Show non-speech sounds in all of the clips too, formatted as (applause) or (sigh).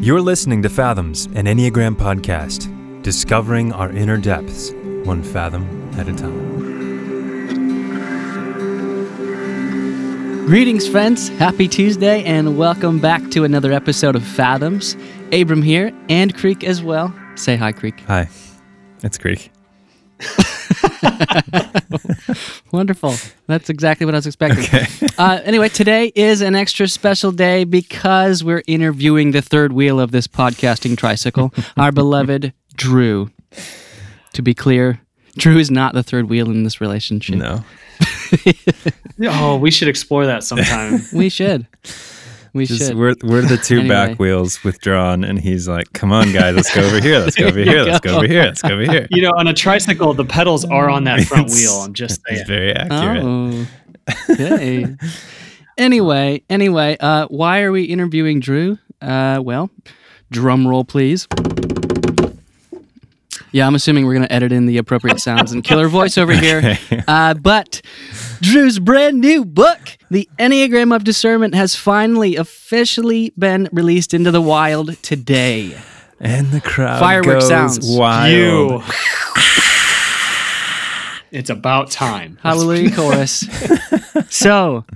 You're listening to Fathoms, an Enneagram podcast, discovering our inner depths, one fathom at a time. Greetings, friends. Happy Tuesday, and welcome back to another episode of Fathoms. Abram here, and Creek as well. Say hi, Creek. Hi, it's Creek. (laughs) Wonderful. That's exactly what I was expecting. Okay. (laughs) uh, anyway, today is an extra special day because we're interviewing the third wheel of this podcasting tricycle, (laughs) our beloved Drew. To be clear, Drew is not the third wheel in this relationship. No. (laughs) Oh, we should explore that sometime. We should. We Just should. we're we're the two Anyway. back wheels withdrawn, and he's like, "Come on, guys, let's go over here. Let's go (laughs) over There you here. Let's go go. over here. Let's go over here." (laughs) you know, on a tricycle, the pedals are on that front It's- wheel. I'm just saying. It's very accurate. Oh. Okay. (laughs) anyway, anyway, uh, why are we interviewing Drew? Uh, well, drum roll, please. Yeah, I'm assuming we're going to edit in the appropriate sounds and killer voice over here. Uh, but Drew's brand new book, The Enneagram of Discernment, has finally officially been released into the wild today. And the crowd Firework goes sounds. wild. You. (laughs) it's about time. (laughs) Hallelujah (laughs) chorus. so,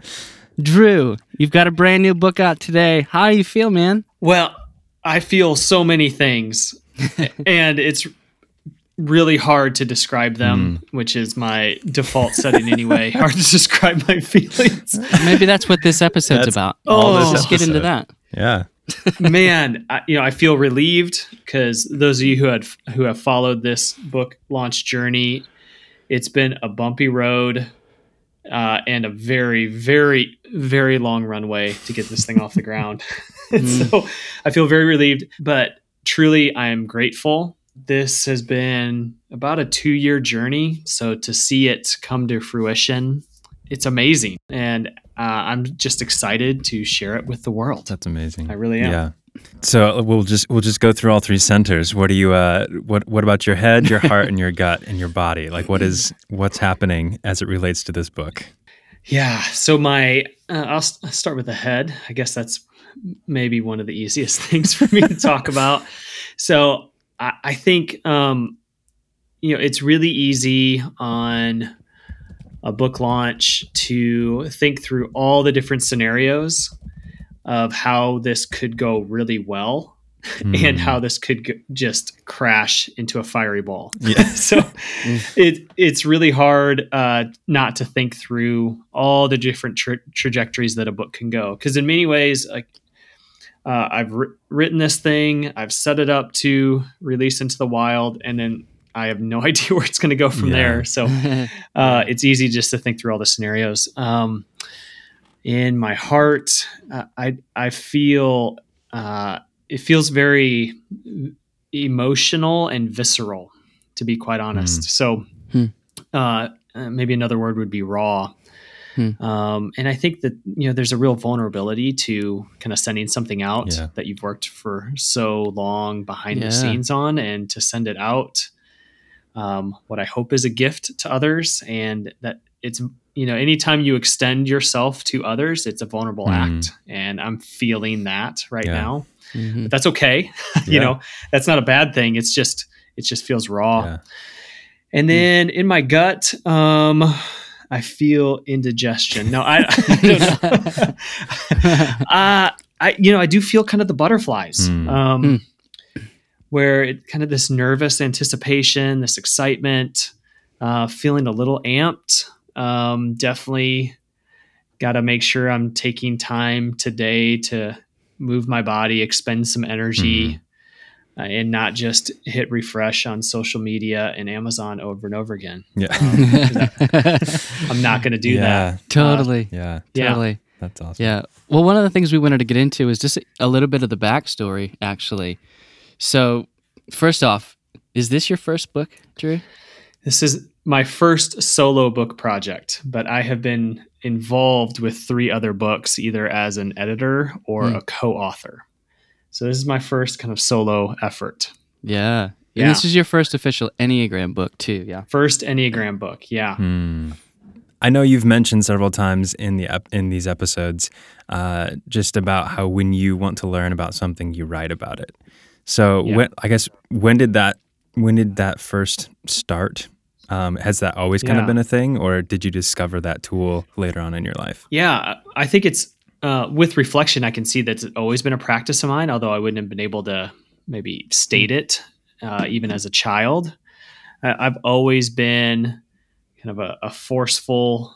Drew, you've got a brand new book out today. How do you feel, man? Well, I feel so many things, and it's really hard to describe them, which is my default setting anyway. (laughs) hard to describe my feelings. Maybe that's what this episode's That's about. all Let's just get into that. Yeah. (laughs) man I, you know i feel relieved because those of you who had who have followed this book launch journey it's been a bumpy road uh, and a very very very long runway to get this thing off the ground And (laughs) so i feel very relieved but truly i am grateful this has been about a two year journey so to see it come to fruition it's amazing and uh, i'm just excited to share it with the world That's amazing. I really am. Yeah. So uh, we'll just we'll just go through all three centers. What do you uh what what about your head, your heart, and your (laughs) gut and your body? Like what is what's happening as it relates to this book? Yeah. So my, uh, I'll s- start with the head. I guess that's maybe one of the easiest (laughs) things for me to talk about. So I, I think, um, you know, it's really easy on a book launch to think through all the different scenarios of how this could go really well (laughs) and Hmm. how this could g- just crash into a fiery ball Yeah. (laughs) so (laughs) it it's really hard uh, not to think through all the different tra- trajectories that a book can go because in many ways like uh, I've wri- written this thing I've set it up to release into the wild and then I have no (laughs) idea where it's going to go from Yeah. there. So (laughs) uh, it's easy just to think through all the scenarios. Um, in my heart uh, I I feel uh, it feels very emotional and visceral to be quite honest. So Hmm. uh, maybe another word would be raw Hmm. um, and I think that you know there's a real vulnerability to kind of sending something out Yeah. that you've worked for so long behind Yeah. the scenes on, and to send it out, um, what I hope is a gift to others, and that it's you know anytime you extend yourself to others, it's a vulnerable Hmm. act, and I'm feeling that right Yeah. now. Mhm. But that's okay, (laughs) you know that's not a bad thing. It's just it just feels raw. And then in my gut, um, I feel indigestion. No, I, (laughs) I don't know. (laughs) uh, I, you know, I do feel kind of the butterflies, Mm. um, where it kind of this nervous anticipation, this excitement, uh, feeling a little amped. Um, definitely got to make sure I'm taking time today to move my body, expend some energy, uh, and not just hit refresh on social media and Amazon over and over again. Yeah. (laughs) I'm not going to do yeah. that. totally. Yeah. Yeah. Totally. That's awesome. Yeah. Well, one of the things we wanted to get into is just a little bit of the backstory, actually. So, first off, is this your first book, Drew? This is my first solo book project, but I have been involved with three other books, either as an editor or Hmm. a co author. So this is my first kind of solo effort. Yeah. Yeah. And this is your first official Enneagram book, too. Yeah. First Enneagram book. Yeah. Hmm. I know you've mentioned several times in the ep- in these episodes uh, just about how when you want to learn about something, you write about it. So Yeah. when I guess when did that when did that first start? Um, has that always kind Yeah. of been a thing, or did you discover that tool later on in your life? Yeah, I think it's uh, with reflection. I can see that it's always been a practice of mine, although I wouldn't have been able to maybe state it uh, even as a child. I, I've always been kind of a, a forceful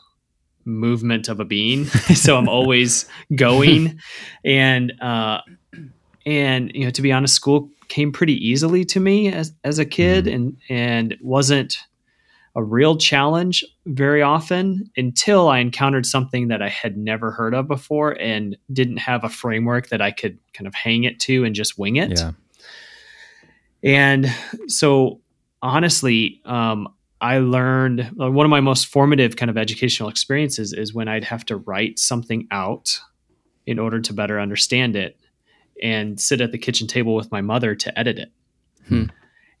movement of a being, (laughs) so I'm always going, and uh, and you know, to be honest, school came pretty easily to me as as a kid, and and wasn't a real challenge very often until I encountered something that I had never heard of before and didn't have a framework that I could kind of hang it to and just wing it. Yeah. And so, honestly, um, I learned uh, one of my most formative kind of educational experiences is when I'd have to write something out in order to better understand it and sit at the kitchen table with my mother to edit it. Hmm.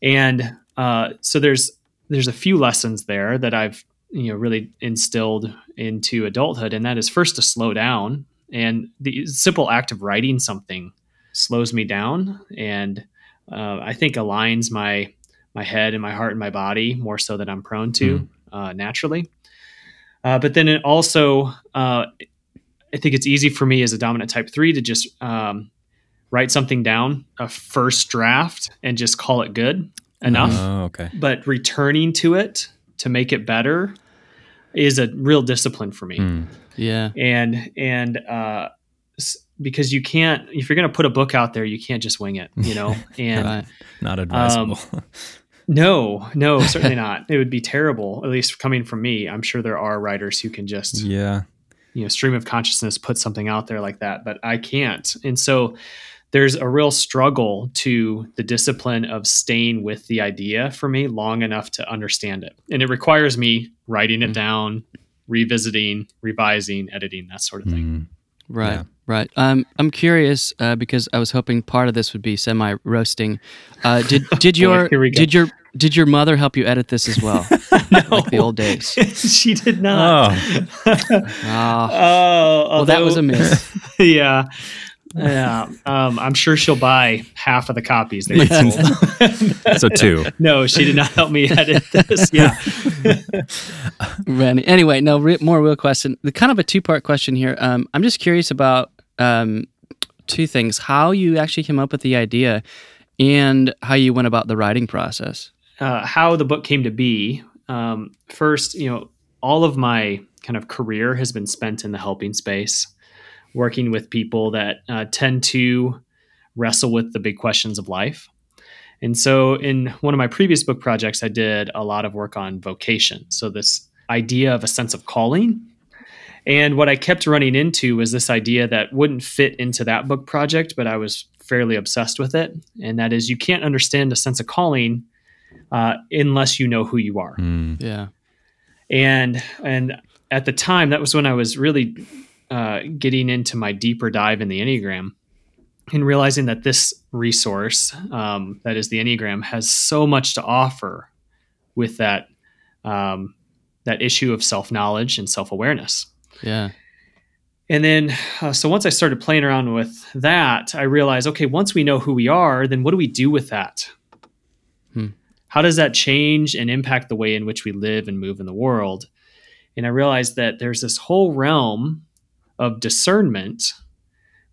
And uh, so there's there's a few lessons there that I've you know really instilled into adulthood, and that is first to slow down. And the simple act of writing something slows me down, and uh, I think aligns my my head and my heart and my body more so than I'm prone to uh, naturally. Uh, but then it also, uh, I think it's easy for me as a dominant type three to just um, write something down, a first draft, and just call it good enough. Oh, okay. But returning to it to make it better is a real discipline for me Mm. Yeah. and and uh because you can't if you're going to put a book out there you can't just wing it you know (laughs) and Right. Not advisable. (laughs) no no certainly not it would be terrible at least coming from me i'm sure there are writers who can just yeah. you know stream of consciousness put something out there like that but i can't and so there's a real struggle to the discipline of staying with the idea for me long enough to understand it and it requires me writing it Mm. down revisiting revising editing that sort of thing Mm. Right, Yeah. right. Um, I'm curious uh, because I was hoping part of this would be semi roasting. Uh, did (laughs) did your here we go. did your did your mother help you edit this as well, (laughs) like the old days? (laughs) she did not. Ah, Oh, well, that was a although- miss. yeah. Yeah. Um, I'm sure she'll buy half of the copies. They were sold. (laughs) So two. (laughs) no, she did not help me edit this. Yeah. (laughs) Randy. Anyway, no, re- more real question. The kind of a two part question here. Um, I'm just curious about um, two things: how you actually came up with the idea, and how you went about the writing process. Uh, how the book came to be. Um, first, you know, all of my kind of career has been spent in the helping space, working with people that uh, tend to wrestle with the big questions of life. And so, in one of my previous book projects, I did a lot of work on vocation. So, this idea of a sense of calling. And what I kept running into was this idea that wouldn't fit into that book project, but I was fairly obsessed with it. And that is, you can't understand a sense of calling uh, unless you know who you are Mm. Yeah. and and at the time that was when i was really uh, getting into my deeper dive in the enneagram and realizing that this resource um, that is the enneagram has so much to offer with that um, that issue of self-knowledge and self-awareness Yeah. and then uh, so once i started playing around with that i realized okay once we know who we are then what do we do with that Hmm. how does that change and impact the way in which we live and move in the world and i realized that there's this whole realm of discernment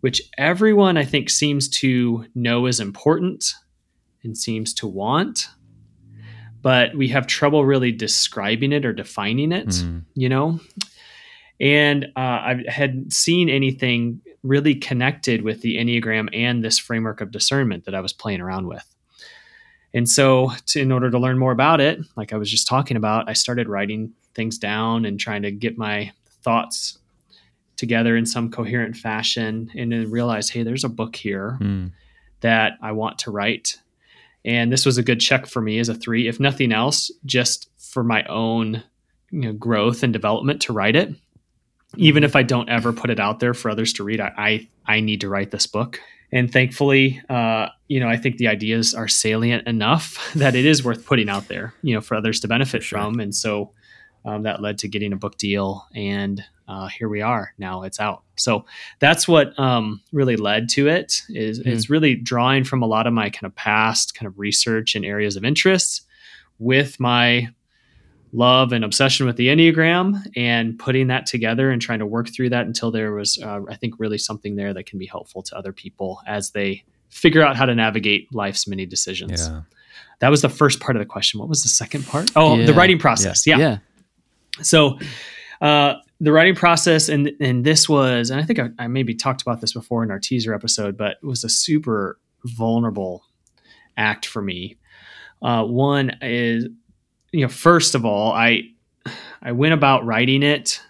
which everyone i think seems to know is important and seems to want but we have trouble really describing it or defining it Mm. you know and uh, I hadn't seen anything really connected with the Enneagram and this framework of discernment that I was playing around with. And so, to, in order to learn more about it, like I was just talking about, I started writing things down and trying to get my thoughts together in some coherent fashion and then realize, hey, there's a book here Mm. that I want to write. And this was a good check for me as a three, if nothing else, just for my own you know, growth and development to write it. Even if I don't ever put it out there for others to read, I I, I need to write this book. And thankfully, uh, you know, I think the ideas are salient enough (laughs) that it is worth putting out there, you know, for others to benefit Sure. from. And so um, that led to getting a book deal and uh, here we are. Now it's out. So that's what um, really led to it is Mm. it's really drawing from a lot of my kind of past kind of research and areas of interest with my love and obsession with the enneagram and putting that together and trying to work through that until there was uh, i think really something there that can be helpful to other people as they figure out how to navigate life's many decisions. Yeah. that was the first part of the question. What was the second part? Oh the writing process. Yeah, Yeah. so uh, the writing process and and this was and i think I, I maybe talked about this before in our teaser episode but it was a super vulnerable act for me. Uh, one is you know first of all i i went about writing it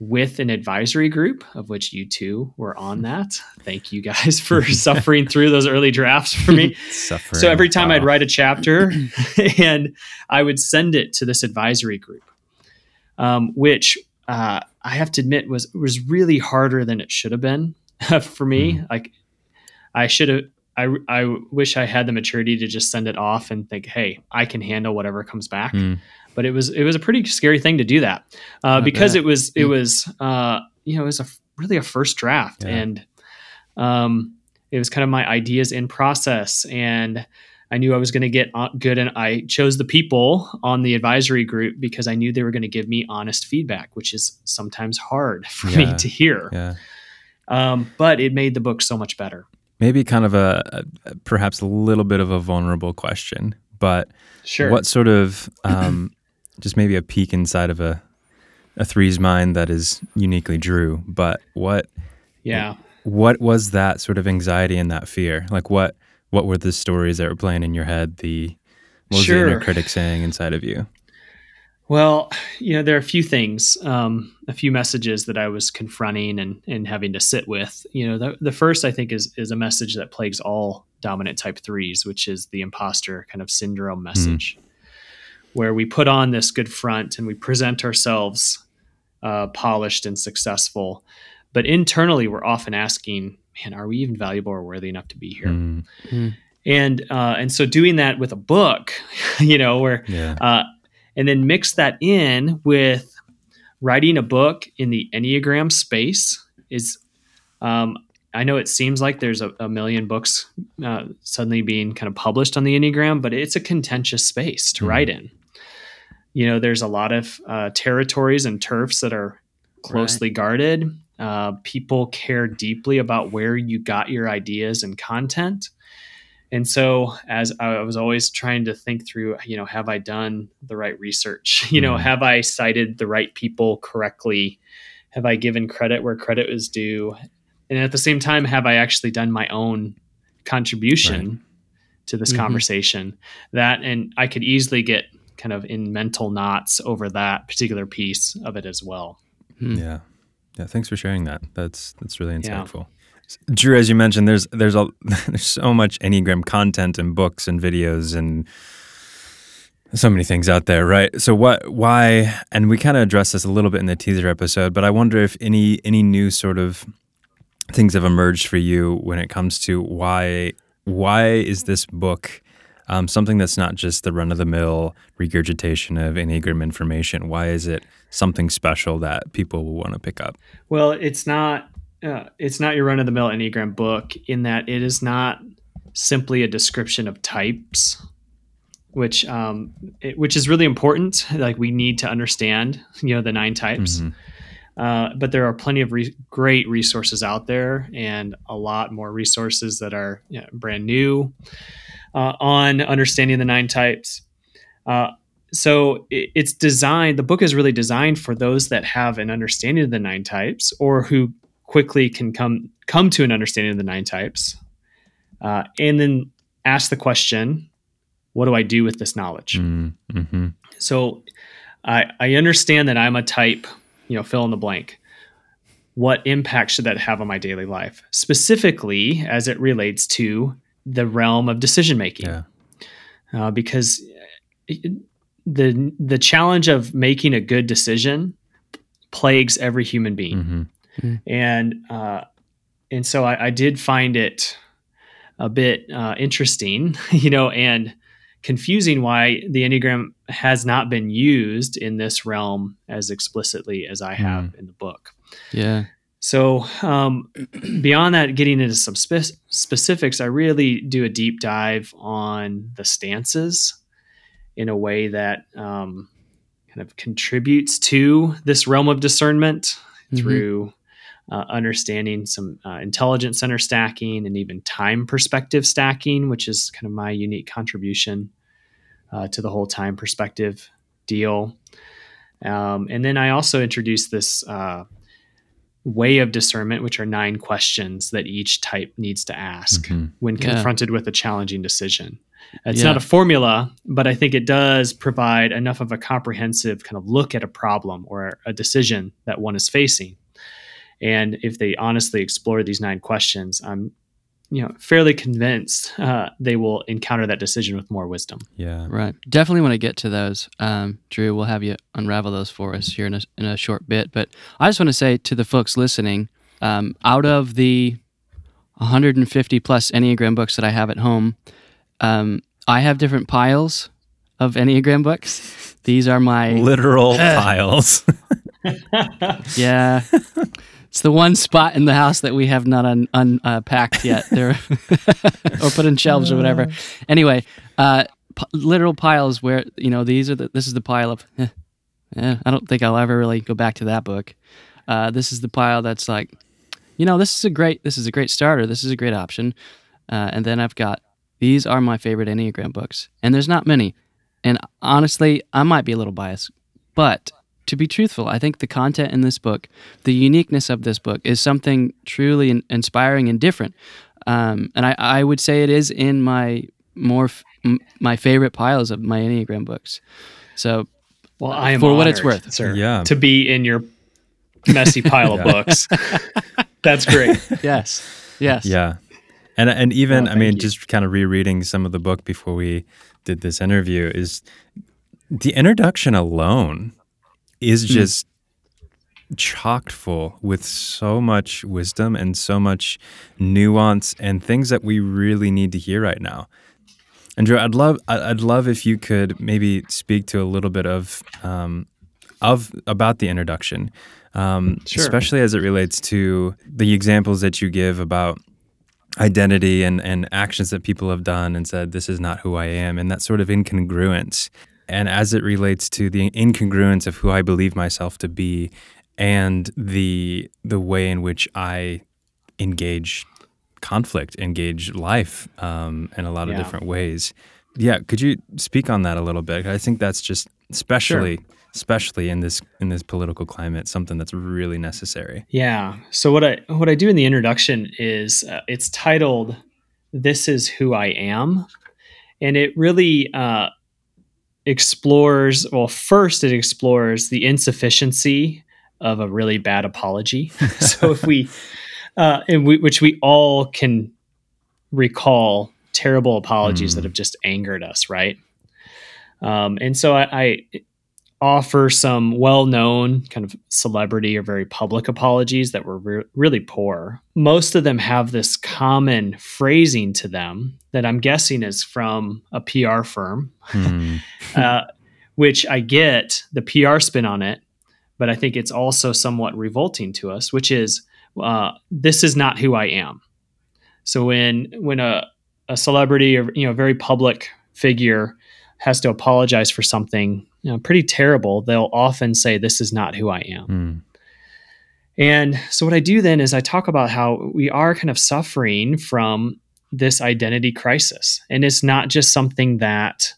with an advisory group of which you two were on that. Thank you guys (laughs) for suffering through those early drafts for me. Suffering. so every time I'd write a chapter (clears throat) (laughs) and I would send it to this advisory group, um, which uh, I have to admit was was really harder than it should have been (laughs) for me. Like I should have. I, I wish I had the maturity to just send it off and think, hey, I can handle whatever comes back. Mm. But it was it was a pretty scary thing to do that uh, because bet. it was it Mm. was uh, you know it was a really a first draft Yeah. and um, it was kind of my ideas in process and I knew I was going to get good and I chose the people on the advisory group because I knew they were going to give me honest feedback, which is sometimes hard (laughs) for Yeah. me to hear. Yeah. Um, but it made the book so much better. Maybe kind of a, a perhaps a little bit of a vulnerable question, but Sure. what sort of um, (clears throat) just maybe a peek inside of a a three's mind that is uniquely Drew, but what yeah. what was that sort of anxiety and that fear? Like what what were the stories that were playing in your head? The what was the inner critic saying inside of you? Well, you know, there are a few things, um, a few messages that I was confronting and, and having to sit with. You know, the, the first I think is is a message that plagues all dominant type threes, which is the imposter kind of syndrome message, where we put on this good front and we present ourselves uh, polished and successful, but internally we're often asking, "Man, are we even valuable or worthy enough to be here?" Mm, And uh, and so doing that with a book, (laughs) you know, where yeah. uh, and then mix that in with writing a book in the enneagram space is um, i know it seems like there's a, a million books uh, suddenly being kind of published on the enneagram but it's a contentious space to Mhm. write in you know there's a lot of uh, territories and turfs that are closely guarded uh, people care deeply about where you got your ideas and content and so as i was always trying to think through you know have i done the right research (laughs) you know Mhm. have i cited the right people correctly have i given credit where credit was due and at the same time have i actually done my own contribution to this Mhm. conversation that and i could easily get kind of in mental knots over that particular piece of it as well Hmm. Yeah. Yeah. Thanks for sharing that. That's that's really Yeah. insightful. Drew, as you mentioned, there's there's a (laughs) there's so much Enneagram content and books and videos and so many things out there, right? So what why and we kind of addressed this a little bit in the teaser episode, but I wonder if any any new sort of things have emerged for you when it comes to why why is this book um, something that's not just the run of the mill regurgitation of Enneagram information? Why is it something special that people will want to pick up? Well, it's not uh, it's not your run of the mill Enneagram book in that it is not simply a description of types, which um, it, which is really important. (laughs) Like we need to understand, you know, the nine types. Mhm. Uh, but there are plenty of re- great resources out there, and a lot more resources that are you know, brand new uh, on understanding the nine types. Uh, so it, it's designed. The book is really designed for those that have an understanding of the nine types, or who quickly can come come to an understanding of the nine types, uh, and then ask the question, "What do I do with this knowledge?" Mm, mhm. So I, I understand that I'm a type, you know, fill in the blank. What impact should that have on my daily life, specifically as it relates to the realm of decision making? Yeah. Uh, because it- the the challenge of making a good decision plagues every human being Mhm. and uh, and so I, I did find it a bit uh, interesting, (laughs) you know, and confusing why the Enneagram has not been used in this realm as explicitly as I have mm. in the book. Yeah. So, um, (clears throat) beyond that, getting into some spe- specifics, I really do a deep dive on the stances in a way that um, kind of contributes to this realm of discernment mm-hmm. through uh, understanding some uh, intelligence center stacking and even time perspective stacking, which is kind of my unique contribution uh, to the whole time perspective deal. Um, and then I also introduced this uh, way of discernment, which are nine questions that each type needs to ask mm-hmm. when confronted yeah. with a challenging decision. It's yeah. not a formula, but I think it does provide enough of a comprehensive kind of look at a problem or a decision that one is facing. And if they honestly explore these nine questions, I'm you know fairly convinced uh, they will encounter that decision with more wisdom. Yeah, right. Definitely want to get to those. Um, Drew, we'll have you unravel those for us here in a, in a short bit. But I just want to say to the folks listening, um, out of the 150 plus Enneagram books that I have at home, um, I have different piles of Enneagram books. These are my literal (laughs) piles. (laughs) yeah. It's the one spot in the house that we have not un, unpacked uh, yet, (laughs) there, (laughs) or put in shelves or whatever. Anyway, uh, p- literal piles where you know these are the. This is the pile of. Eh, eh, I don't think I'll ever really go back to that book. Uh, this is the pile that's like, you know, this is a great. This is a great starter. This is a great option. Uh, and then I've got these are my favorite Enneagram books, and there's not many. And honestly, I might be a little biased, but to be truthful, I think the content in this book, the uniqueness of this book, is something truly in- inspiring and different. Um, and I, I, would say it is in my more f- m- my favorite piles of my Enneagram books. So, well, I am for honored, what it's worth, sir. Yeah, to be in your messy pile of books. (laughs) That's great. Yes. Yes. Yeah. And and even well, I mean, you. just kind of rereading some of the book before we did this interview is the introduction alone is hmm. just mm. chocked full with so much wisdom and so much nuance and things that we really need to hear right now. Andrew, I'd love I'd love if you could maybe speak to a little bit of um, of about the introduction, um, sure. especially as it relates to the examples that you give about identity and, and actions that people have done and said this is not who I am and that sort of incongruence and as it relates to the incongruence of who I believe myself to be and the the way in which I engage conflict, engage life um, in a lot of yeah. different ways. Yeah, could you speak on that a little bit? I think that's just especially sure. especially in this in this political climate something that's really necessary. Yeah. So what I what I do in the introduction is uh, it's titled "This is who I am," and it really uh, explores well first it explores the insufficiency of a really bad apology (laughs) so if we uh we, which we all can recall terrible apologies mm. that have just angered us right um and so I, I offer some well-known kind of celebrity or very public apologies that were re- really poor. Most of them have this common phrasing to them that I'm guessing is from a PR firm, mm. (laughs) uh, which I get the PR spin on it, but I think it's also somewhat revolting to us, which is uh, this is not who I am. So when when a a celebrity or you know very public figure has to apologize for something you know, pretty terrible, they'll often say, This is not who I am. Mm. And so, what I do then is I talk about how we are kind of suffering from this identity crisis. And it's not just something that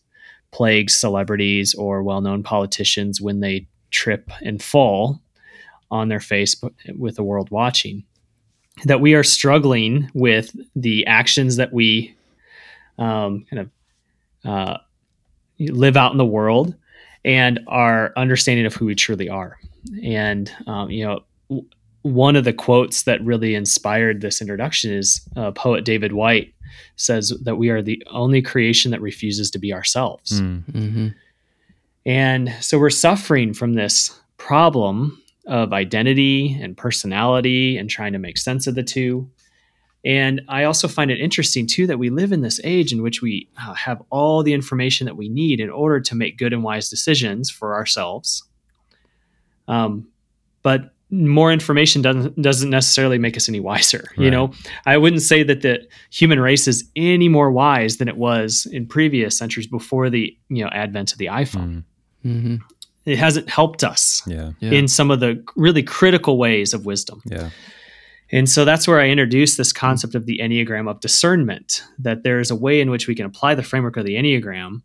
plagues celebrities or well known politicians when they trip and fall on their face with the world watching. That we are struggling with the actions that we um, kind of uh, live out in the world and our understanding of who we truly are. And, um, you know, w- one of the quotes that really inspired this introduction is uh, poet David Whyte says that we are the only creation that refuses to be ourselves. Mm. Mm-hmm. And so we're suffering from this problem of identity and personality and trying to make sense of the two. And I also find it interesting too that we live in this age in which we uh, have all the information that we need in order to make good and wise decisions for ourselves. Um, but more information doesn't doesn't necessarily make us any wiser. Right. You know, I wouldn't say that the human race is any more wise than it was in previous centuries before the you know advent of the iPhone. Mm. Mm-hmm. It hasn't helped us yeah. Yeah. in some of the really critical ways of wisdom. Yeah. And so that's where I introduced this concept of the Enneagram of discernment, that there is a way in which we can apply the framework of the Enneagram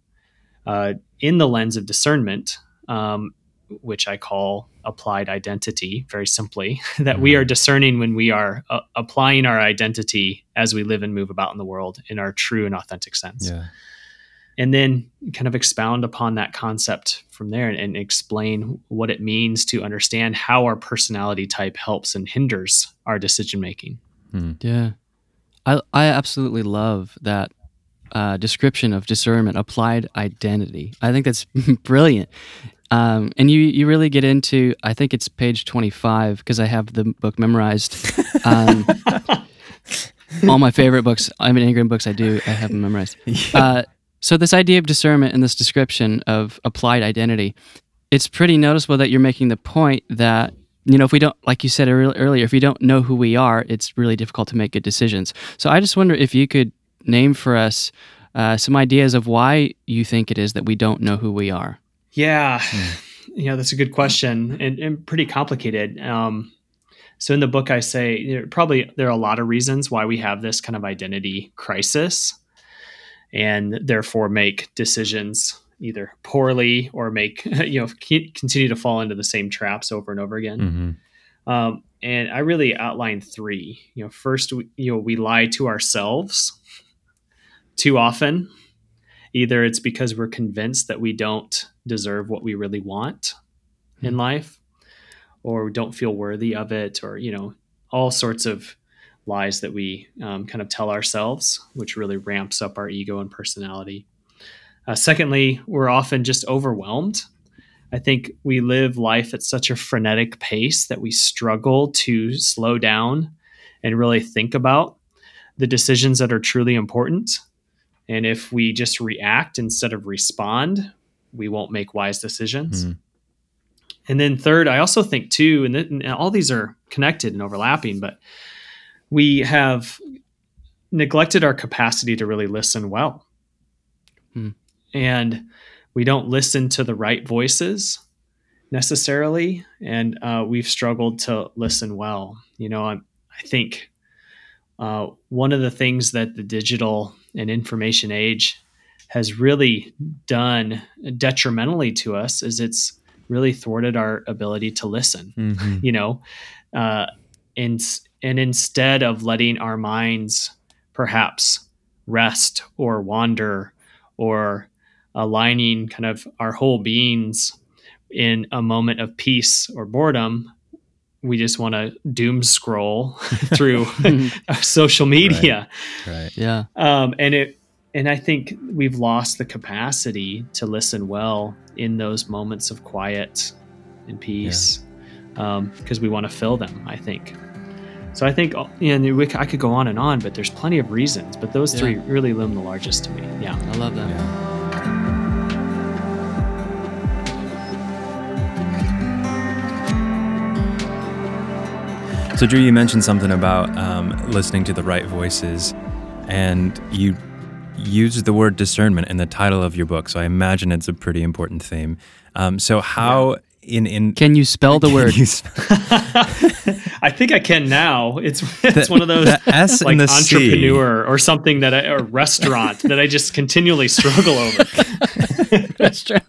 uh, in the lens of discernment, um, which I call applied identity, very simply, (laughs) that we are discerning when we are uh, applying our identity as we live and move about in the world in our true and authentic sense. Yeah and then kind of expound upon that concept from there and, and, explain what it means to understand how our personality type helps and hinders our decision making. Hmm. Yeah, I I absolutely love that uh, description of discernment, applied identity. I think that's (laughs) brilliant. Um, and you you really get into I think it's page twenty five because I have the book memorized. Um, (laughs) all my favorite books, I mean Enneagram books, I do I have them memorized. (laughs) Uh, so this idea of discernment and this description of applied identity, it's pretty noticeable that you're making the point that you know if we don't like you said earlier if we don't know who we are it's really difficult to make good decisions. So i just wonder if you could name for us uh, some ideas of why you think it is that we don't know who we are. Yeah. Mm. you know that's a good question and, and pretty complicated. Um, so in the book i say you know, probably there are a lot of reasons why we have this kind of identity crisis and therefore make decisions either poorly or make (laughs) you know continue to fall into the same traps over and over again. Mm-hmm. Um, and I really outlined three. You know, first, we, you know, we lie to ourselves too often. Either it's because we're convinced that we don't deserve what we really want mm-hmm. in hmm. life, or we don't feel worthy of it, or you know, all sorts of lies that we um, kind of tell ourselves, which really ramps up our ego and personality. Uh, secondly, we're often just overwhelmed. I think we live life at such a frenetic pace that we struggle to slow down and really think about the decisions that are truly important. And if we just react instead of respond, we won't make wise decisions. Mm. And then third, I also think too, and, th- and all these are connected and overlapping, but we have neglected our capacity to really listen well. Hmm. And we don't listen to the right voices necessarily. And uh, we've struggled to listen well. You know, I, I think uh, one of the things that the digital and information age has really done detrimentally to us is it's really thwarted our ability to listen. Mm-hmm. You know, uh, and and instead of letting our minds perhaps rest or wander or aligning kind of our whole beings in a moment of peace or boredom, we just want to doom scroll (laughs) through (laughs) (laughs) social media. Right. right. Yeah. Um, and it, and I think we've lost the capacity to listen well in those moments of quiet and peace because yeah. um, we want to fill them. I think. So I think, and I could go on and on, but there's plenty of reasons. But those yeah. three really loom the largest to me. Yeah, I love that. Yeah. So, Drew, you mentioned something about um, listening to the right voices, and you used the word discernment in the title of your book. So, I imagine it's a pretty important theme. Um, so, how in in can you spell the word? (laughs) (laughs) I think I can now. It's it's the, one of those S like entrepreneur C. or something that I, a restaurant that I just continually struggle over. (laughs) the,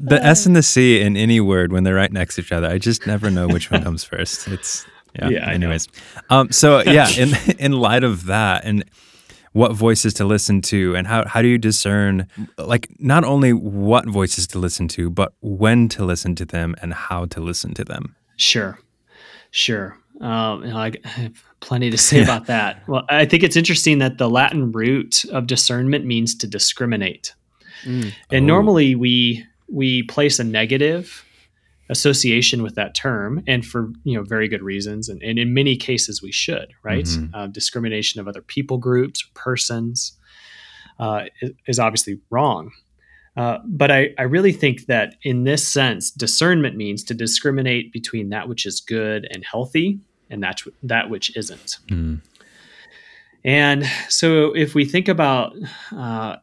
the S and the C in any word when they're right next to each other, I just never know which one comes first. It's yeah. yeah anyways, um, so yeah, in in light of that and what voices to listen to and how, how do you discern like not only what voices to listen to but when to listen to them and how to listen to them sure sure um, you know, (laughs) I have plenty to say yeah. about that well i think it's interesting that the latin root of discernment means to discriminate mm. and oh. normally we we place a negative association with that term and for you know very good reasons and, and in many cases we should right Mhm. uh, discrimination of other people groups or persons uh, is, is obviously wrong uh, but I, I really think that in this sense discernment means to discriminate between that which is good and healthy and that, that which isn't Mm. and so if we think about uh,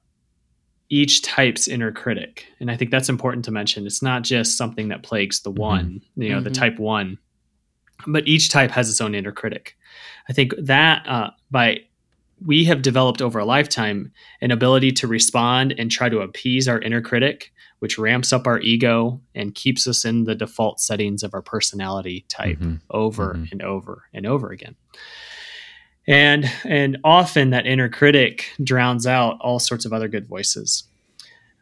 each type's inner critic, and I think that's important to mention, it's not just something that plagues the one, you know, the Mhm. type one, but each type has its own inner critic. I think that uh, by we have developed over a lifetime an ability to respond and try to appease our inner critic, which ramps up our ego and keeps us in the default settings of our personality type Mhm. over Mhm. and over and over again. And and often that inner critic drowns out all sorts of other good voices.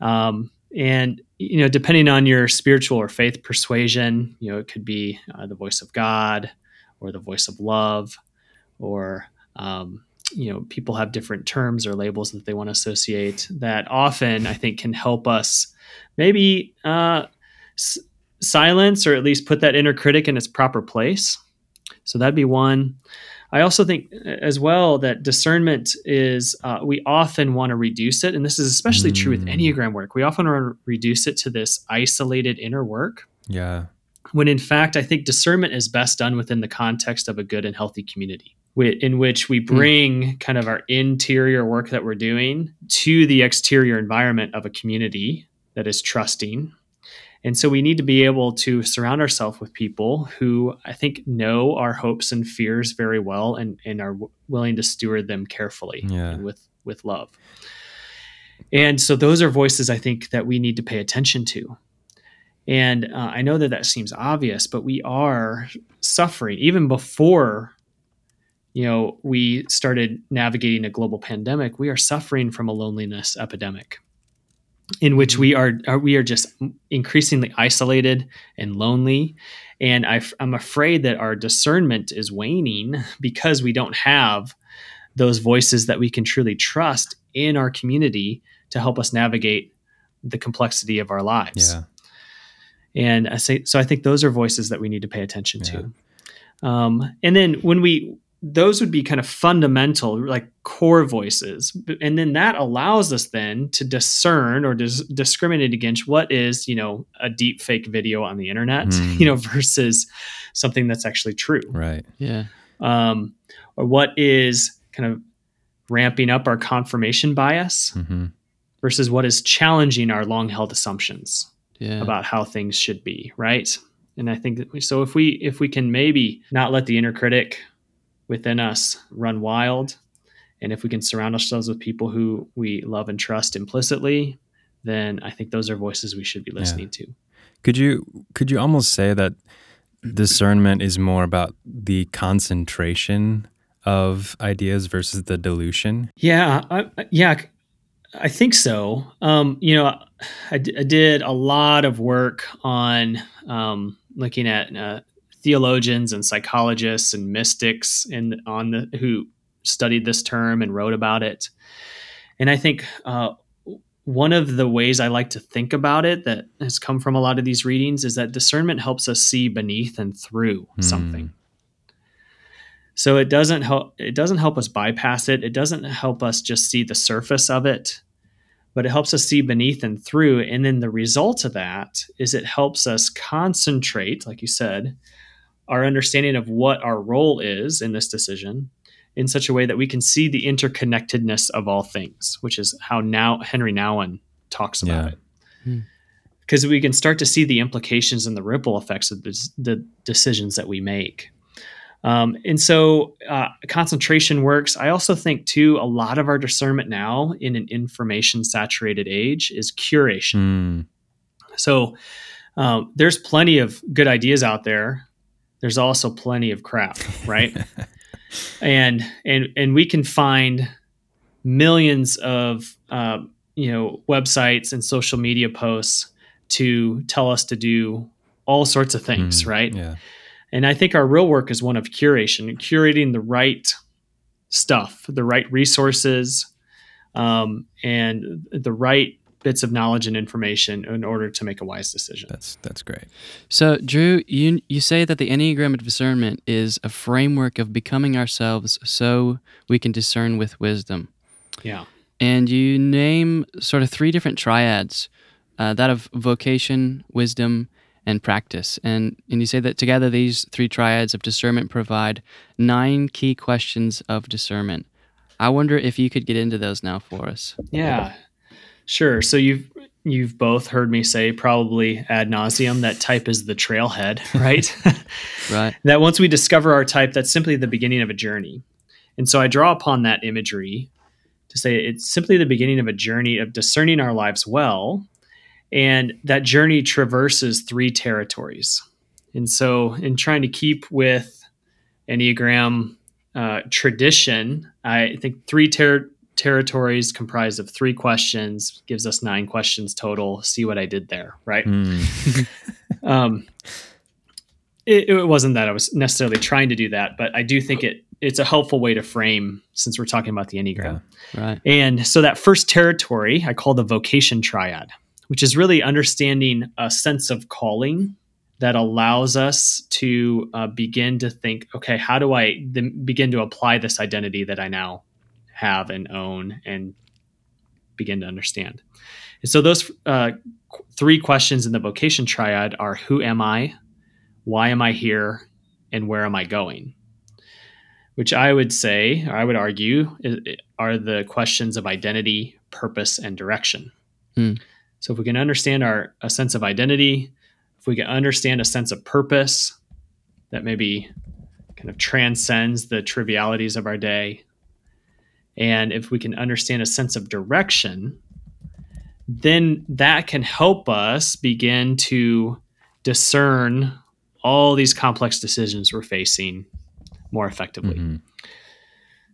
Um, and you know, depending on your spiritual or faith persuasion, you know, it could be uh, the voice of God or the voice of love, or um, you know, people have different terms or labels that they want to associate that often I think can help us maybe uh, s- silence or at least put that inner critic in its proper place. So that'd be one. I also think uh, as well that discernment is uh, we often want to reduce it, and this is especially true with Mm. Enneagram work. We often want to reduce it to this isolated inner work, Yeah. when in fact I think discernment is best done within the context of a good and healthy community, in which we bring kind of our interior work that we're doing to the exterior environment of a community that is trusting. And so we need to be able to surround ourselves with people who I think know our hopes and fears very well and, and are w- willing to steward them carefully Yeah. and with, with love. And so those are voices I think that we need to pay attention to. And uh, I know that that seems obvious, but we are suffering even before you know we started navigating a global pandemic. We are suffering from a loneliness epidemic, in which we are, are we are just increasingly isolated and lonely. And I, I'm afraid that our discernment is waning because we don't have those voices that we can truly trust in our community to help us navigate the complexity of our lives. Yeah. And I say, so I think those are voices that we need to pay attention to. Um, and then when we, those would be kind of fundamental, like core voices. And then that allows us then to discern or dis- discriminate against what is, you know, a deep fake video on the internet, (laughs) Hmm. you know, versus something that's actually true. Right. Yeah. Um, or what is kind of ramping up our confirmation bias hmm versus what is challenging our long held assumptions Yeah. about how things should be right and i think that we, so if we if we can maybe not let the inner critic within us run wild. And if we can surround ourselves with people who we love and trust implicitly then i think those are voices we should be listening to. Could you could you almost say that discernment is more about the concentration of ideas versus the dilution? yeah I, I- yeah i think so. Um, you know I did a lot of work on um, looking at uh, theologians and psychologists and mystics and on the who studied this term and wrote about it. And i think uh, one of the ways i like to think about it that has come from a lot of these readings is that discernment helps us see beneath and through Hmm. something. So it doesn't help it doesn't help us bypass it. It doesn't help us just see the surface of it but it helps us see beneath and through. And then the result of that is it helps us concentrate like you said our understanding of what our role is in this decision in such a way that we can see the interconnectedness of all things which is how now Henri Nouwen talks about Yeah. it Hmm. because we can start to see the implications and the ripple effects of this, the decisions that we make um, and so uh, concentration works. I also think, too, a lot of our discernment now in an information saturated age is curation. Mm. So um, there's plenty of good ideas out there. There's also plenty of crap, right? (laughs) and and and we can find millions of uh, you know websites and social media posts to tell us to do all sorts of things, Mm. right? Yeah. And I think our real work is one of curation, curating the right stuff, the right resources, um, and the right bits of knowledge and information in order to make a wise decision. That's that's great. So, Drew, you you say that the Enneagram of discernment is a framework of becoming ourselves so we can discern with wisdom. Yeah. And you name sort of three different triads uh, that of vocation, wisdom, and practice. And, and you say that together these three triads of discernment provide nine key questions of discernment. I wonder if you could get into those now for us. Yeah, sure. So you've you've both heard me say probably ad nauseum that type is the trailhead, (laughs) right? right. (laughs) that once we discover our type, that's simply the beginning of a journey. And so I draw upon that imagery to say it's simply the beginning of a journey of discerning our lives well. And that journey traverses three territories. And so, in trying to keep with Enneagram uh, tradition, I think three ter- territories comprised of three questions gives us nine questions total. See what I did there, right? Mm. (laughs) um, it, it, wasn't that I was necessarily trying to do that, but I do think it it's a helpful way to frame since we're talking about the enneagram. Yeah. Right. And so that first territory I call the vocation triad, which is really understanding a sense of calling that allows us to uh, begin to think, okay, how do I begin to apply this identity that I now have and own and begin to understand? And so those uh, three questions in the vocation triad are: Who am I? Why am I here? And where am I going? Which I would say, or I would argue, are the questions of identity, purpose, and direction. Hmm. So if we can understand our a sense of identity, if we can understand a sense of purpose that maybe kind of transcends the trivialities of our day, and if we can understand a sense of direction, then that can help us begin to discern all these complex decisions we're facing more effectively. Mm-hmm.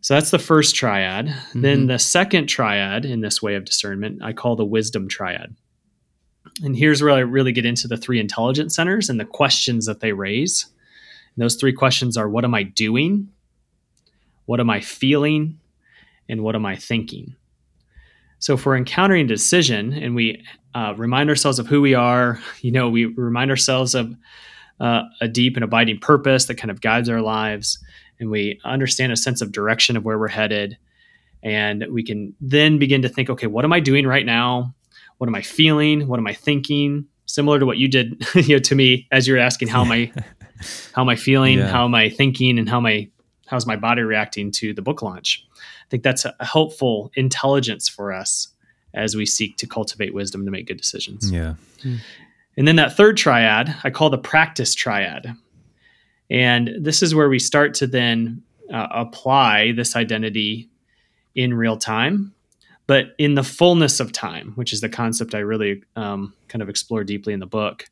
So that's the first triad. Mm-hmm. Then the second triad in this way of discernment, I call the wisdom triad. And here's where I really get into the three intelligence centers and the questions that they raise. And those three questions are what am I doing? What am I feeling? And what am I thinking? So if we're encountering a decision and we uh, remind ourselves of who we are, (laughs) you know, we remind ourselves of uh, a deep and abiding purpose that kind of guides our lives, and we understand a sense of direction of where we're headed, and we can then begin to think, okay, what am I doing right now? what am I feeling? What am I thinking? Similar to what you did, (laughs) you know, to me as you were asking, how am I, how am I feeling? (laughs) Yeah. How am I thinking? And how am I, how's my body reacting to the book launch? I think that's a helpful intelligence for us as we seek to cultivate wisdom to make good decisions. Yeah. Hmm. And then that third triad, I call the practice triad. And this is where we start to then uh, apply this identity in real time but in the fullness of time, which is the concept I really um, kind of explore deeply in the book,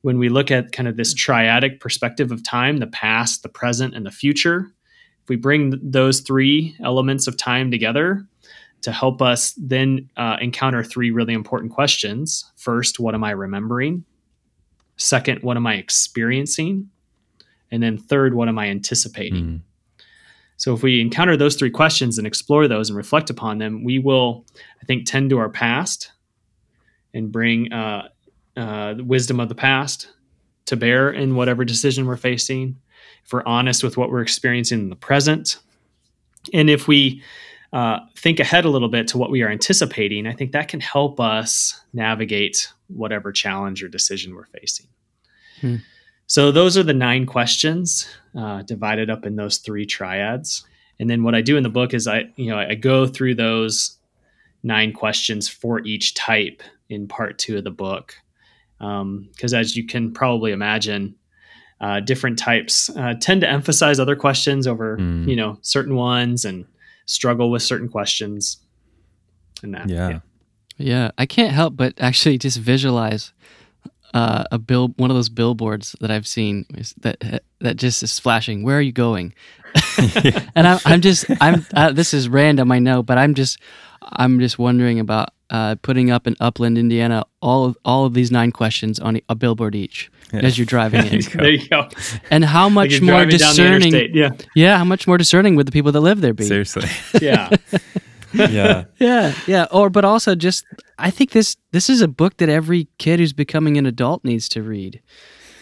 when we look at kind of this triadic perspective of time, the past, the present, and the future, if we bring those three elements of time together to help us then uh, encounter three really important questions. First, what am I remembering? Second, what am I experiencing? And then third, what am I anticipating? Mm. So if we encounter those three questions and explore those and reflect upon them, we will, I think, tend to our past and bring uh, uh, the wisdom of the past to bear in whatever decision we're facing. If we're honest with what we're experiencing in the present, and if we uh, think ahead a little bit to what we are anticipating, I think that can help us navigate whatever challenge or decision we're facing. Hmm. So those are the nine questions uh, divided up in those three triads. And then what I do in the book is I, you know, I go through those nine questions for each type in part two of the book. Because um, as you can probably imagine, uh, different types uh, tend to emphasize other questions over, mm. you know, certain ones and struggle with certain questions. And that, yeah. yeah. Yeah, I can't help but actually just visualize uh, a bill one of those billboards that I've seen that that just is flashing. Where are you going? (laughs) and I'm, I'm just I'm uh, this is random I know, but I'm just I'm just wondering about uh, putting up in Upland, Indiana, all of all of these nine questions on a billboard each yeah. as you're driving in. there you go. And how much more discerning? Yeah, yeah. How much more discerning would the people that live there be? Seriously. (laughs) yeah. yeah. Yeah, yeah. Or but also just I think this this is a book that every kid who's becoming an adult needs to read.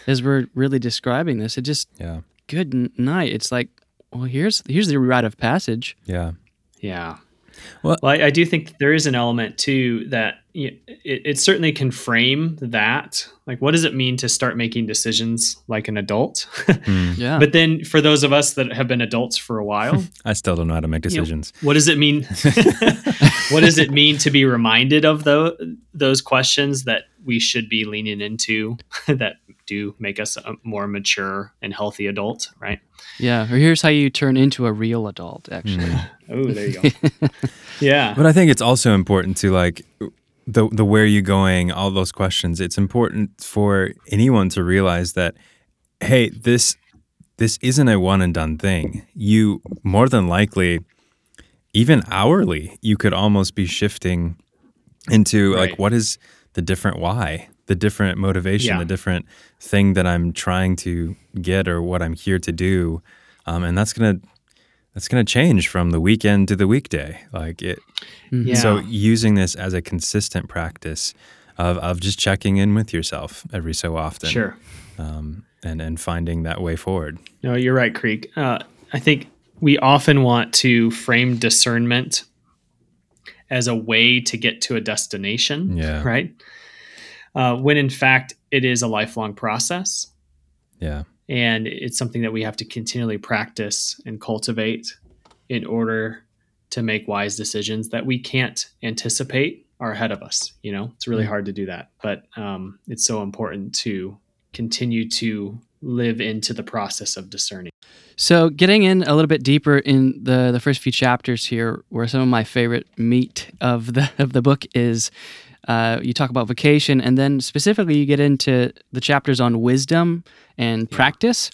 As we're really describing this, it just Yeah. good n- night. It's like, well, here's here's the rite of passage. Yeah. Yeah. Well- Well, I, I do think that there is an element too that y- it, it certainly can frame that. Like, what does it mean to start making decisions like an adult? (laughs) Mm. Yeah. but then for those of us that have been adults for a while, (laughs) I still don't know how to make you know, decisions. what does it mean? (laughs) what does it mean to be reminded of those those questions that we should be leaning into that do make us a more mature and healthy adult, right? yeah. Or here's how you turn into a real adult. Actually. Mm. Oh, there you go. yeah. But I think it's also important to like the the where are you going, all those questions. It's important for anyone to realize that hey, this this isn't a one and done thing. You more than likely even hourly, you could almost be shifting into Right. like what is the different why, the different motivation, Yeah. the different thing that I'm trying to get or what I'm here to do. Um, and that's gonna that's gonna change from the weekend to the weekday. Like it Yeah. so using this as a consistent practice of, of just checking in with yourself every so often, Sure. um, and and finding that way forward. No, you're right, Creek. Uh, I think we often want to frame discernment as a way to get to a destination, Yeah. right? Uh, when in fact, it is a lifelong process. Yeah, And it's something that we have to continually practice and cultivate in order to make wise decisions that we can't anticipate are ahead of us. You know, it's really hard to do that, but um, it's so important to continue to live into the process of discerning. So, getting in a little bit deeper in the the first few chapters here, where some of my favorite meat of the of the book is, uh, you talk about vocation, and then specifically you get into the chapters on wisdom and practice,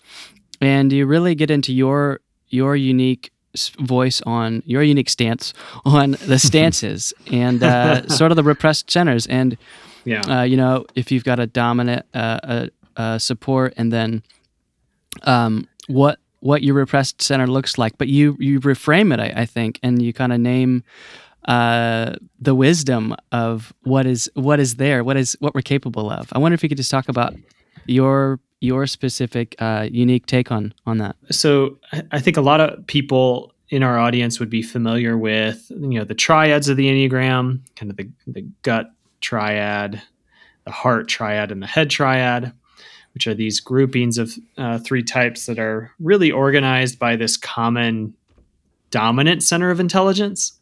and you really get into your your unique voice on your unique stance (laughs) on the (laughs) stances and uh, (laughs) sort of the repressed centers and Yeah. uh, you know, if you've got a dominant uh, support, and then um, what what your repressed center looks like, but you you reframe it, I, I think, and you kind of name uh, the wisdom of what is what is there, what is what we're capable of. I wonder if you could just talk about your your specific uh, unique take on on that. so I- think a lot of people in our audience would be familiar with you know the triads of the enneagram, kind of the the gut triad, the heart triad, and the head triad, which are these groupings of uh, three types that are really organized by this common dominant center of intelligence.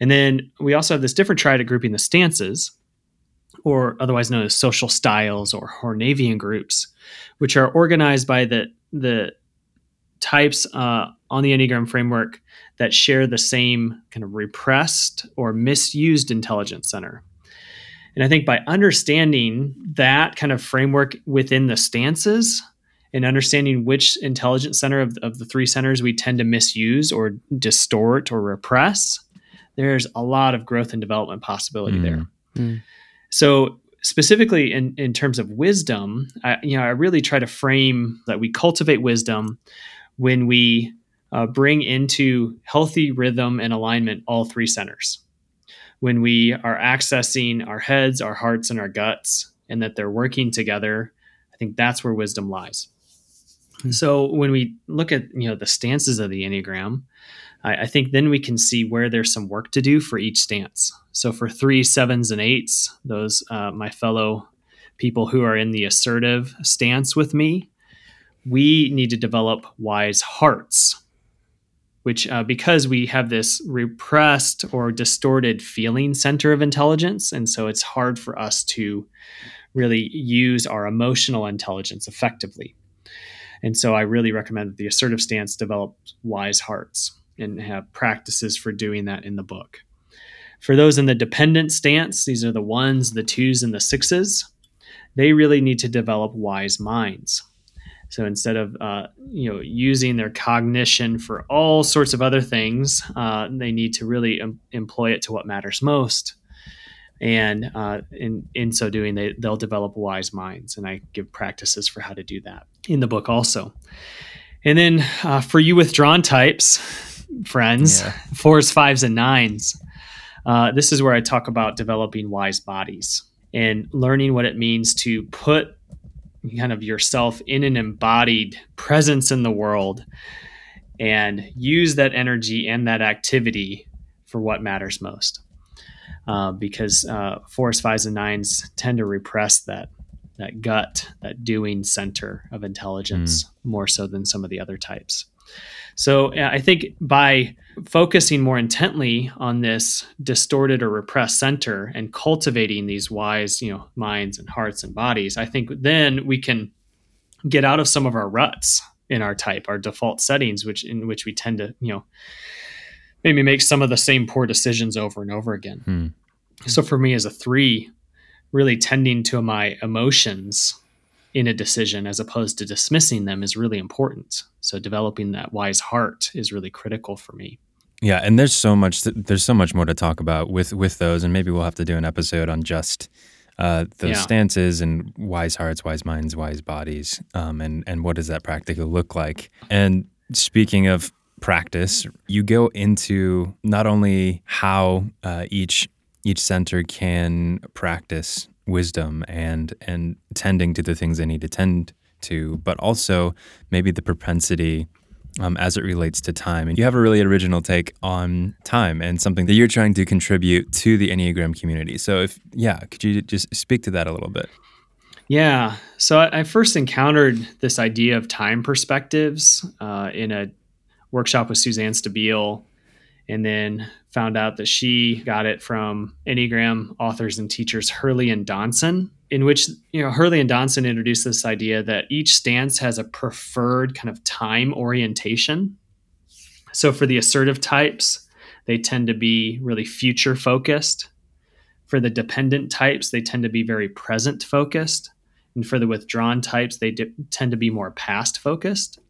And then we also have this different triad of grouping, the stances, or otherwise known as social styles or Hornevian groups, which are organized by the the types uh, on the Enneagram framework that share the same kind of repressed or misused intelligence center. And I think by understanding that kind of framework within the stances and understanding which intelligence center of, of the three centers we tend to misuse or distort or repress, there's a lot of growth and development possibility Mm. there. Mm. So specifically in, in terms of wisdom, I, you know, I really try to frame that we cultivate wisdom when we uh, bring into healthy rhythm and alignment all three centers. When we are accessing our heads, our hearts, and our guts, and that they're working together, I think that's where wisdom lies. Hmm. So when we look at you know the stances of the enneagram, I, I think then we can see where there's some work to do for each stance. So for three, sevens, and eights, those uh, my fellow people who are in the assertive stance with me, we need to develop wise hearts, which uh, because we have this repressed or distorted feeling center of intelligence, and so it's hard for us to really use our emotional intelligence effectively. And so I really recommend that the assertive stance develop wise hearts and have practices for doing that in the book. For those in the dependent stance, these are the ones, the twos, and the sixes. They really need to develop wise minds. So instead of uh, you know using their cognition for all sorts of other things, uh, they need to really em- employ it to what matters most. And uh, in in so doing, they they'll develop wise minds. And I give practices for how to do that in the book also. And then uh, for you withdrawn types, friends, Yeah. (laughs) fours, fives, and nines. Uh, this is where I talk about developing wise bodies and learning what it means to put kind of yourself in an embodied presence in the world and use that energy and that activity for what matters most. Uh, because uh, fours, fives, and nines tend to repress that that gut, that doing center of intelligence more so than some of the other types. So I think by focusing more intently on this distorted or repressed center and cultivating these wise, you know, minds and hearts and bodies, I think then we can get out of some of our ruts in our type, our default settings, which in which we tend to, you know, maybe make some of the same poor decisions over and over again. Hmm. So for me as a three, really tending to my emotions in a decision as opposed to dismissing them is really important. So developing that wise heart is really critical for me. Yeah, and there's so much there's so much more to talk about with with those, and maybe we'll have to do an episode on just uh, those Yeah. stances and wise hearts, wise minds, wise bodies, um, and and what does that practically look like? And speaking of practice, you go into not only how uh, each each center can practice wisdom and and tending to the things they need to tend to, but also maybe the propensity um, as it relates to time. And you have a really original take on time and something that you're trying to contribute to the Enneagram community. So, if, yeah, could you just speak to that a little bit? Yeah. So I, I first encountered this idea of time perspectives uh, in a workshop with Suzanne Stabile, and then found out that she got it from Enneagram authors and teachers Hurley and Donson, in which you know Hurley and Donson introduced this idea that each stance has a preferred kind of time orientation. So for the assertive types, they tend to be really future focused. For the dependent types, they tend to be very present focused. And for the withdrawn types, they tend to be more past focused.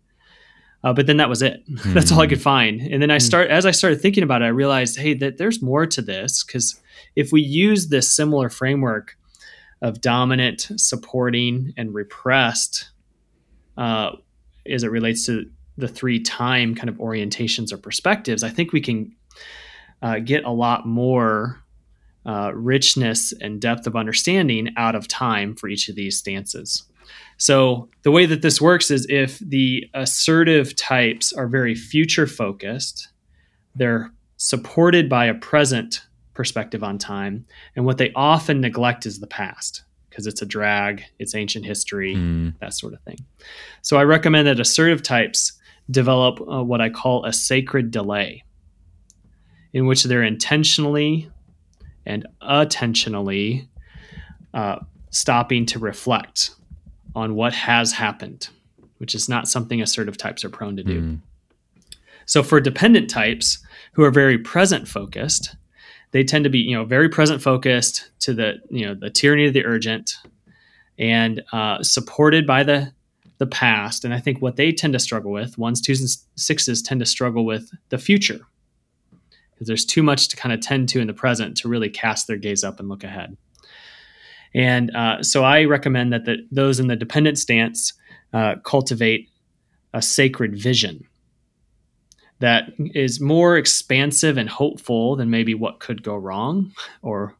Uh, but then that was it. (laughs) That's all I could find. And then I start as I started thinking about it, I realized, hey, that there's more to this because if we use this similar framework of dominant, supporting, and repressed, uh, as it relates to the three time kind of orientations or perspectives, I think we can uh, get a lot more uh, richness and depth of understanding out of time for each of these stances. So, the way that this works is if the assertive types are very future focused, they're supported by a present perspective on time. And what they often neglect is the past because it's a drag, it's ancient history, Mm, that sort of thing. So, I recommend that assertive types develop uh, what I call a sacred delay, in which they're intentionally and attentionally uh, stopping to reflect on what has happened, which is not something assertive types are prone to do. mm, So for dependent types who are very present focused, they tend to be you know very present focused to the you know the tyranny of the urgent and uh, supported by the the past. And I think what they tend to struggle with, ones, twos, and sixes tend to struggle with the future because there's too much to kind of tend to in the present to really cast their gaze up and look ahead. And uh, so I recommend that the, those in the dependent stance uh, cultivate a sacred vision that is more expansive and hopeful than maybe what could go wrong or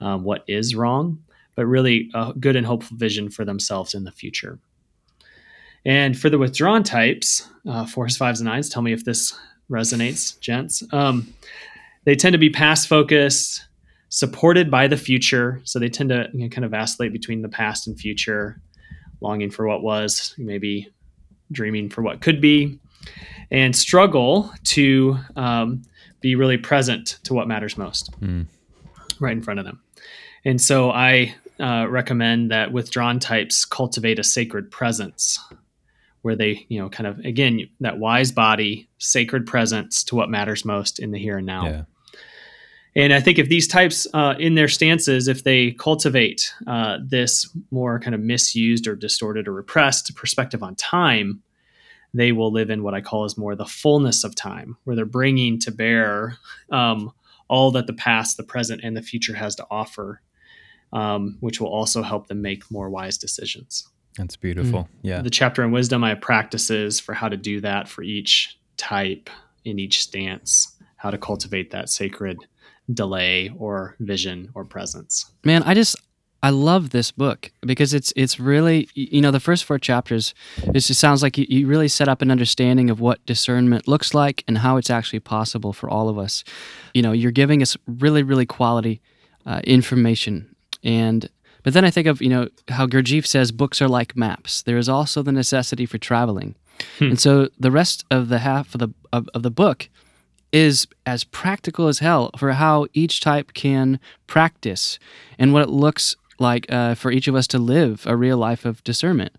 um, what is wrong, but really a good and hopeful vision for themselves in the future. And for the withdrawn types, uh, fours, fives, and nines, tell me if this resonates, gents. Um, they tend to be past focused, supported by the future. So they tend to you know, kind of vacillate between the past and future, longing for what was, maybe dreaming for what could be, and struggle to um, be really present to what matters most mm. right in front of them. And so I uh, recommend that withdrawn types cultivate a sacred presence where they, you know, kind of, again, that wise body, sacred presence to what matters most in the here and now. Yeah. And I think if these types uh, in their stances, if they cultivate uh, this more kind of misused or distorted or repressed perspective on time, they will live in what I call as more the fullness of time, where they're bringing to bear um, all that the past, the present, and the future has to offer, um, which will also help them make more wise decisions. That's beautiful. Yeah. The chapter in wisdom, I have practices for how to do that for each type in each stance how to cultivate that sacred delay or vision or presence. Man, I just I love this book because it's it's really you know the first four chapters it just sounds like you, you really set up an understanding of what discernment looks like and how it's actually possible for all of us. You know, you're giving us really really quality uh, information and but then I think of you know how Gurdjieff says books are like maps. There is also the necessity for traveling, hmm. and so the rest of the half of the of, of the book is as practical as hell for how each type can practice and what it looks like uh, for each of us to live a real life of discernment.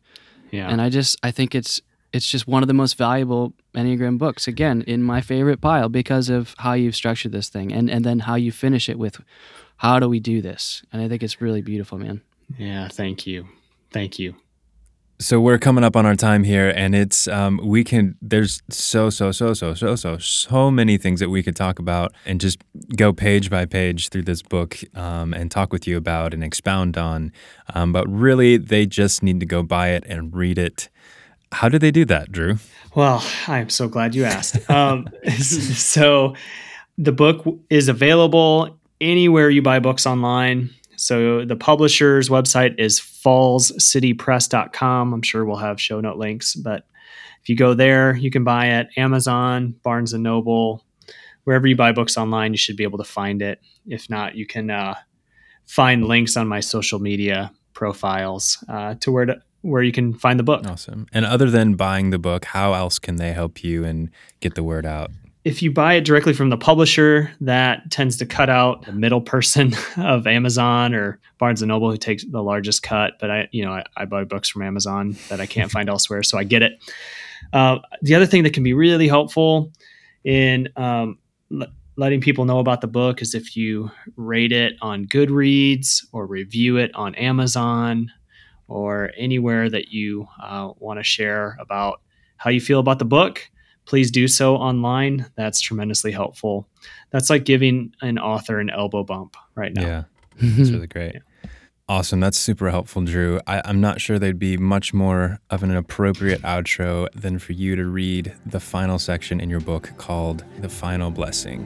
Yeah. And I just I think it's it's just one of the most valuable Enneagram books. Again, in my favorite pile because of how you've structured this thing and and then how you finish it with how do we do this? And I think it's really beautiful, man. Yeah, thank you. Thank you. So we're coming up on our time here, and it's um, we can. There's so so so so so so so many things that we could talk about, and just go page by page through this book um, and talk with you about and expound on. Um, but really, they just need to go buy it and read it. How do they do that, Drew? Well, I'm so glad you asked. (laughs) Um, (laughs) so, the book is available anywhere you buy books online. So the publisher's website is fallscitypress.com. I'm sure we'll have show note links, but if you go there, you can buy it. Amazon, Barnes and Noble, wherever you buy books online, you should be able to find it. If not, you can uh, find links on my social media profiles uh, to where to, where you can find the book. Awesome. And other than buying the book, how else can they help you and get the word out? If you buy it directly from the publisher, that tends to cut out the middle person (laughs) of Amazon or Barnes and Noble, who takes the largest cut. But I, you know, I, I buy books from Amazon that I can't find elsewhere, so I get it. Uh, the other thing that can be really helpful in um, l- letting people know about the book is if you rate it on Goodreads or review it on Amazon or anywhere that you uh, want to share about how you feel about the book please do so online. That's tremendously helpful. That's like giving an author an elbow bump right now. Yeah, (laughs) that's really great. Yeah. Awesome. That's super helpful, Drew. I, am not sure there'd be much more of an appropriate outro than for you to read the final section in your book called The Final Blessing.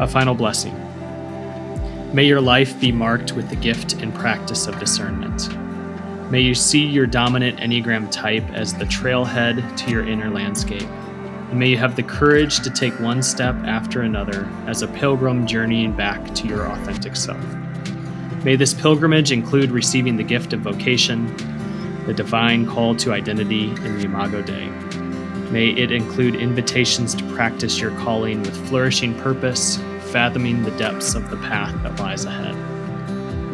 A final blessing. May your life be marked with the gift and practice of discernment. May you see your dominant Enneagram type as the trailhead to your inner landscape. And may you have the courage to take one step after another as a pilgrim journeying back to your authentic self. May this pilgrimage include receiving the gift of vocation, the divine call to identity in the Imago Dei. May it include invitations to practice your calling with flourishing purpose, fathoming the depths of the path that lies ahead.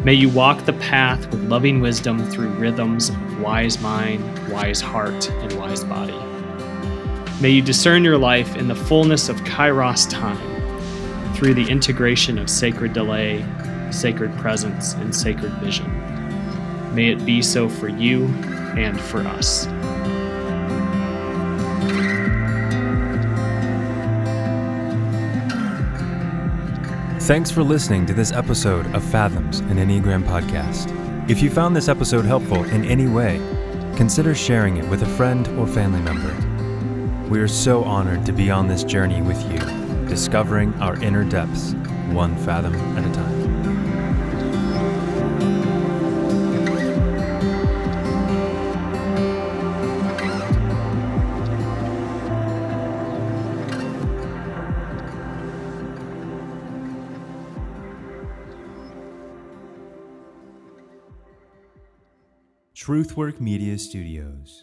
May you walk the path with loving wisdom through rhythms of wise mind, wise heart, and wise body. May you discern your life in the fullness of Kairos time through the integration of sacred delay, sacred presence, and sacred vision. May it be so for you and for us. Thanks for listening to this episode of Fathoms, an Enneagram podcast. If you found this episode helpful in any way, consider sharing it with a friend or family member. We are so honored to be on this journey with you, discovering our inner depths, one fathom at a time. Truthwork Media Studios.